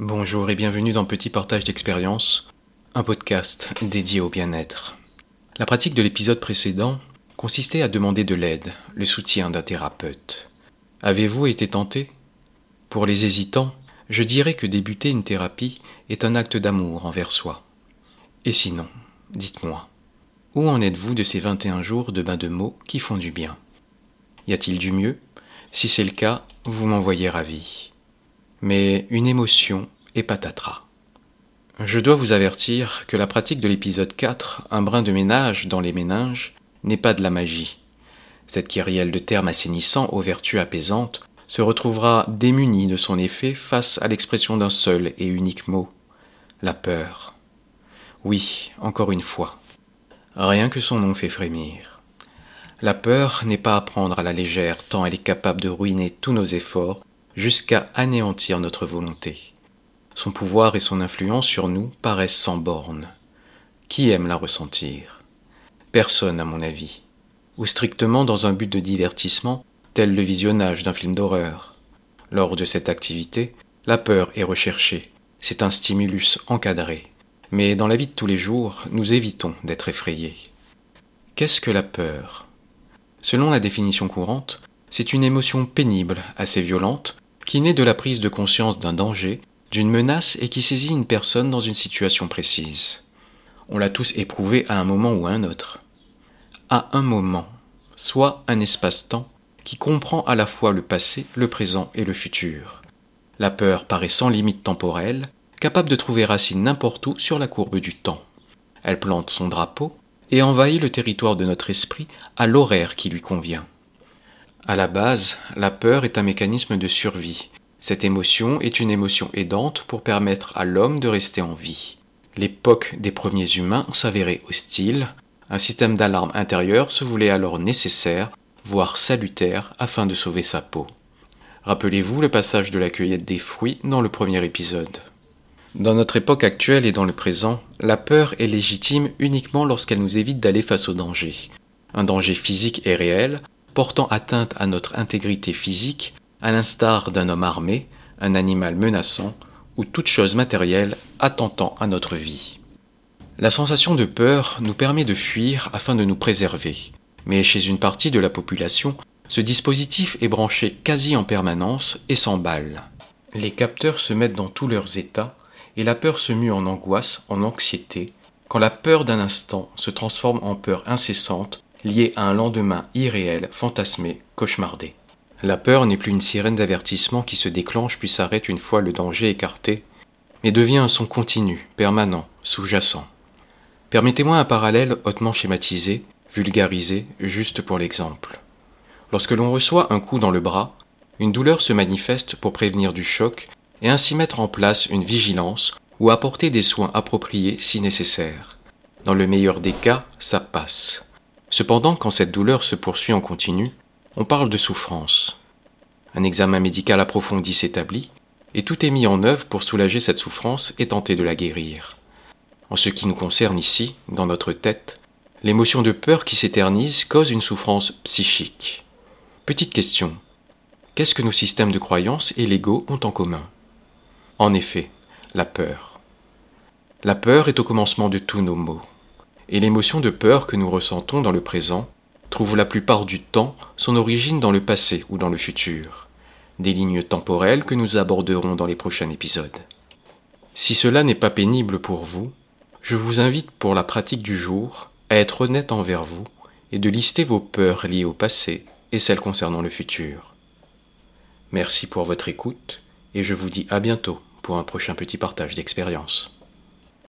Bonjour et bienvenue dans Petit Partage d'expérience, un podcast dédié au bien-être. La pratique de l'épisode précédent consistait à demander de l'aide, le soutien d'un thérapeute. Avez-vous été tenté? Pour les hésitants, je dirais que débuter une thérapie est un acte d'amour envers soi. Et sinon, dites-moi, où en êtes-vous de ces 21 jours de bain de mots qui font du bien? Y a-t-il du mieux? Si c'est le cas, vous m'envoyez ravi. Mais une émotion et patatras. Je dois vous avertir que la pratique de l'épisode 4, un brin de ménage dans les méninges, n'est pas de la magie. Cette kyrielle de termes assainissants aux vertus apaisantes se retrouvera démunie de son effet face à l'expression d'un seul et unique mot, la peur. Oui, encore une fois, rien que son nom fait frémir. La peur n'est pas à prendre à la légère tant elle est capable de ruiner tous nos efforts jusqu'à anéantir notre volonté. Son pouvoir et son influence sur nous paraissent sans bornes. Qui aime la ressentir? Personne, à mon avis. Ou strictement dans un but de divertissement, tel le visionnage d'un film d'horreur. Lors de cette activité, la peur est recherchée. C'est un stimulus encadré. Mais dans la vie de tous les jours, nous évitons d'être effrayés. Qu'est-ce que la peur? Selon la définition courante, c'est une émotion pénible, assez violente, qui naît de la prise de conscience d'un danger d'une menace et qui saisit une personne dans une situation précise. On l'a tous éprouvé à un moment ou à un autre. À un moment, soit un espace-temps qui comprend à la fois le passé, le présent et le futur. La peur paraît sans limite temporelle, capable de trouver racine n'importe où sur la courbe du temps. Elle plante son drapeau et envahit le territoire de notre esprit à l'horaire qui lui convient. À la base, la peur est un mécanisme de survie cette émotion est une émotion aidante pour permettre à l'homme de rester en vie. L'époque des premiers humains s'avérait hostile, un système d'alarme intérieure se voulait alors nécessaire, voire salutaire, afin de sauver sa peau. Rappelez-vous le passage de la cueillette des fruits dans le premier épisode. Dans notre époque actuelle et dans le présent, la peur est légitime uniquement lorsqu'elle nous évite d'aller face au danger. Un danger physique et réel, portant atteinte à notre intégrité physique, à l'instar d'un homme armé, un animal menaçant ou toute chose matérielle attentant à notre vie. La sensation de peur nous permet de fuir afin de nous préserver, mais chez une partie de la population, ce dispositif est branché quasi en permanence et s'emballe. Les capteurs se mettent dans tous leurs états et la peur se mue en angoisse, en anxiété, quand la peur d'un instant se transforme en peur incessante liée à un lendemain irréel, fantasmé, cauchemardé. La peur n'est plus une sirène d'avertissement qui se déclenche puis s'arrête une fois le danger écarté, mais devient un son continu, permanent, sous-jacent. Permettez-moi un parallèle hautement schématisé, vulgarisé, juste pour l'exemple. Lorsque l'on reçoit un coup dans le bras, une douleur se manifeste pour prévenir du choc et ainsi mettre en place une vigilance ou apporter des soins appropriés si nécessaire. Dans le meilleur des cas, ça passe. Cependant, quand cette douleur se poursuit en continu, on parle de souffrance. Un examen médical approfondi s'établit, et tout est mis en œuvre pour soulager cette souffrance et tenter de la guérir. En ce qui nous concerne ici, dans notre tête, l'émotion de peur qui s'éternise cause une souffrance psychique. Petite question. Qu'est-ce que nos systèmes de croyances et l'ego ont en commun? En effet, la peur. La peur est au commencement de tous nos maux. Et l'émotion de peur que nous ressentons dans le présent trouve la plupart du temps son origine dans le passé ou dans le futur, des lignes temporelles que nous aborderons dans les prochains épisodes. Si cela n'est pas pénible pour vous, je vous invite pour la pratique du jour à être honnête envers vous et de lister vos peurs liées au passé et celles concernant le futur. Merci pour votre écoute et je vous dis à bientôt pour un prochain petit partage d'expérience.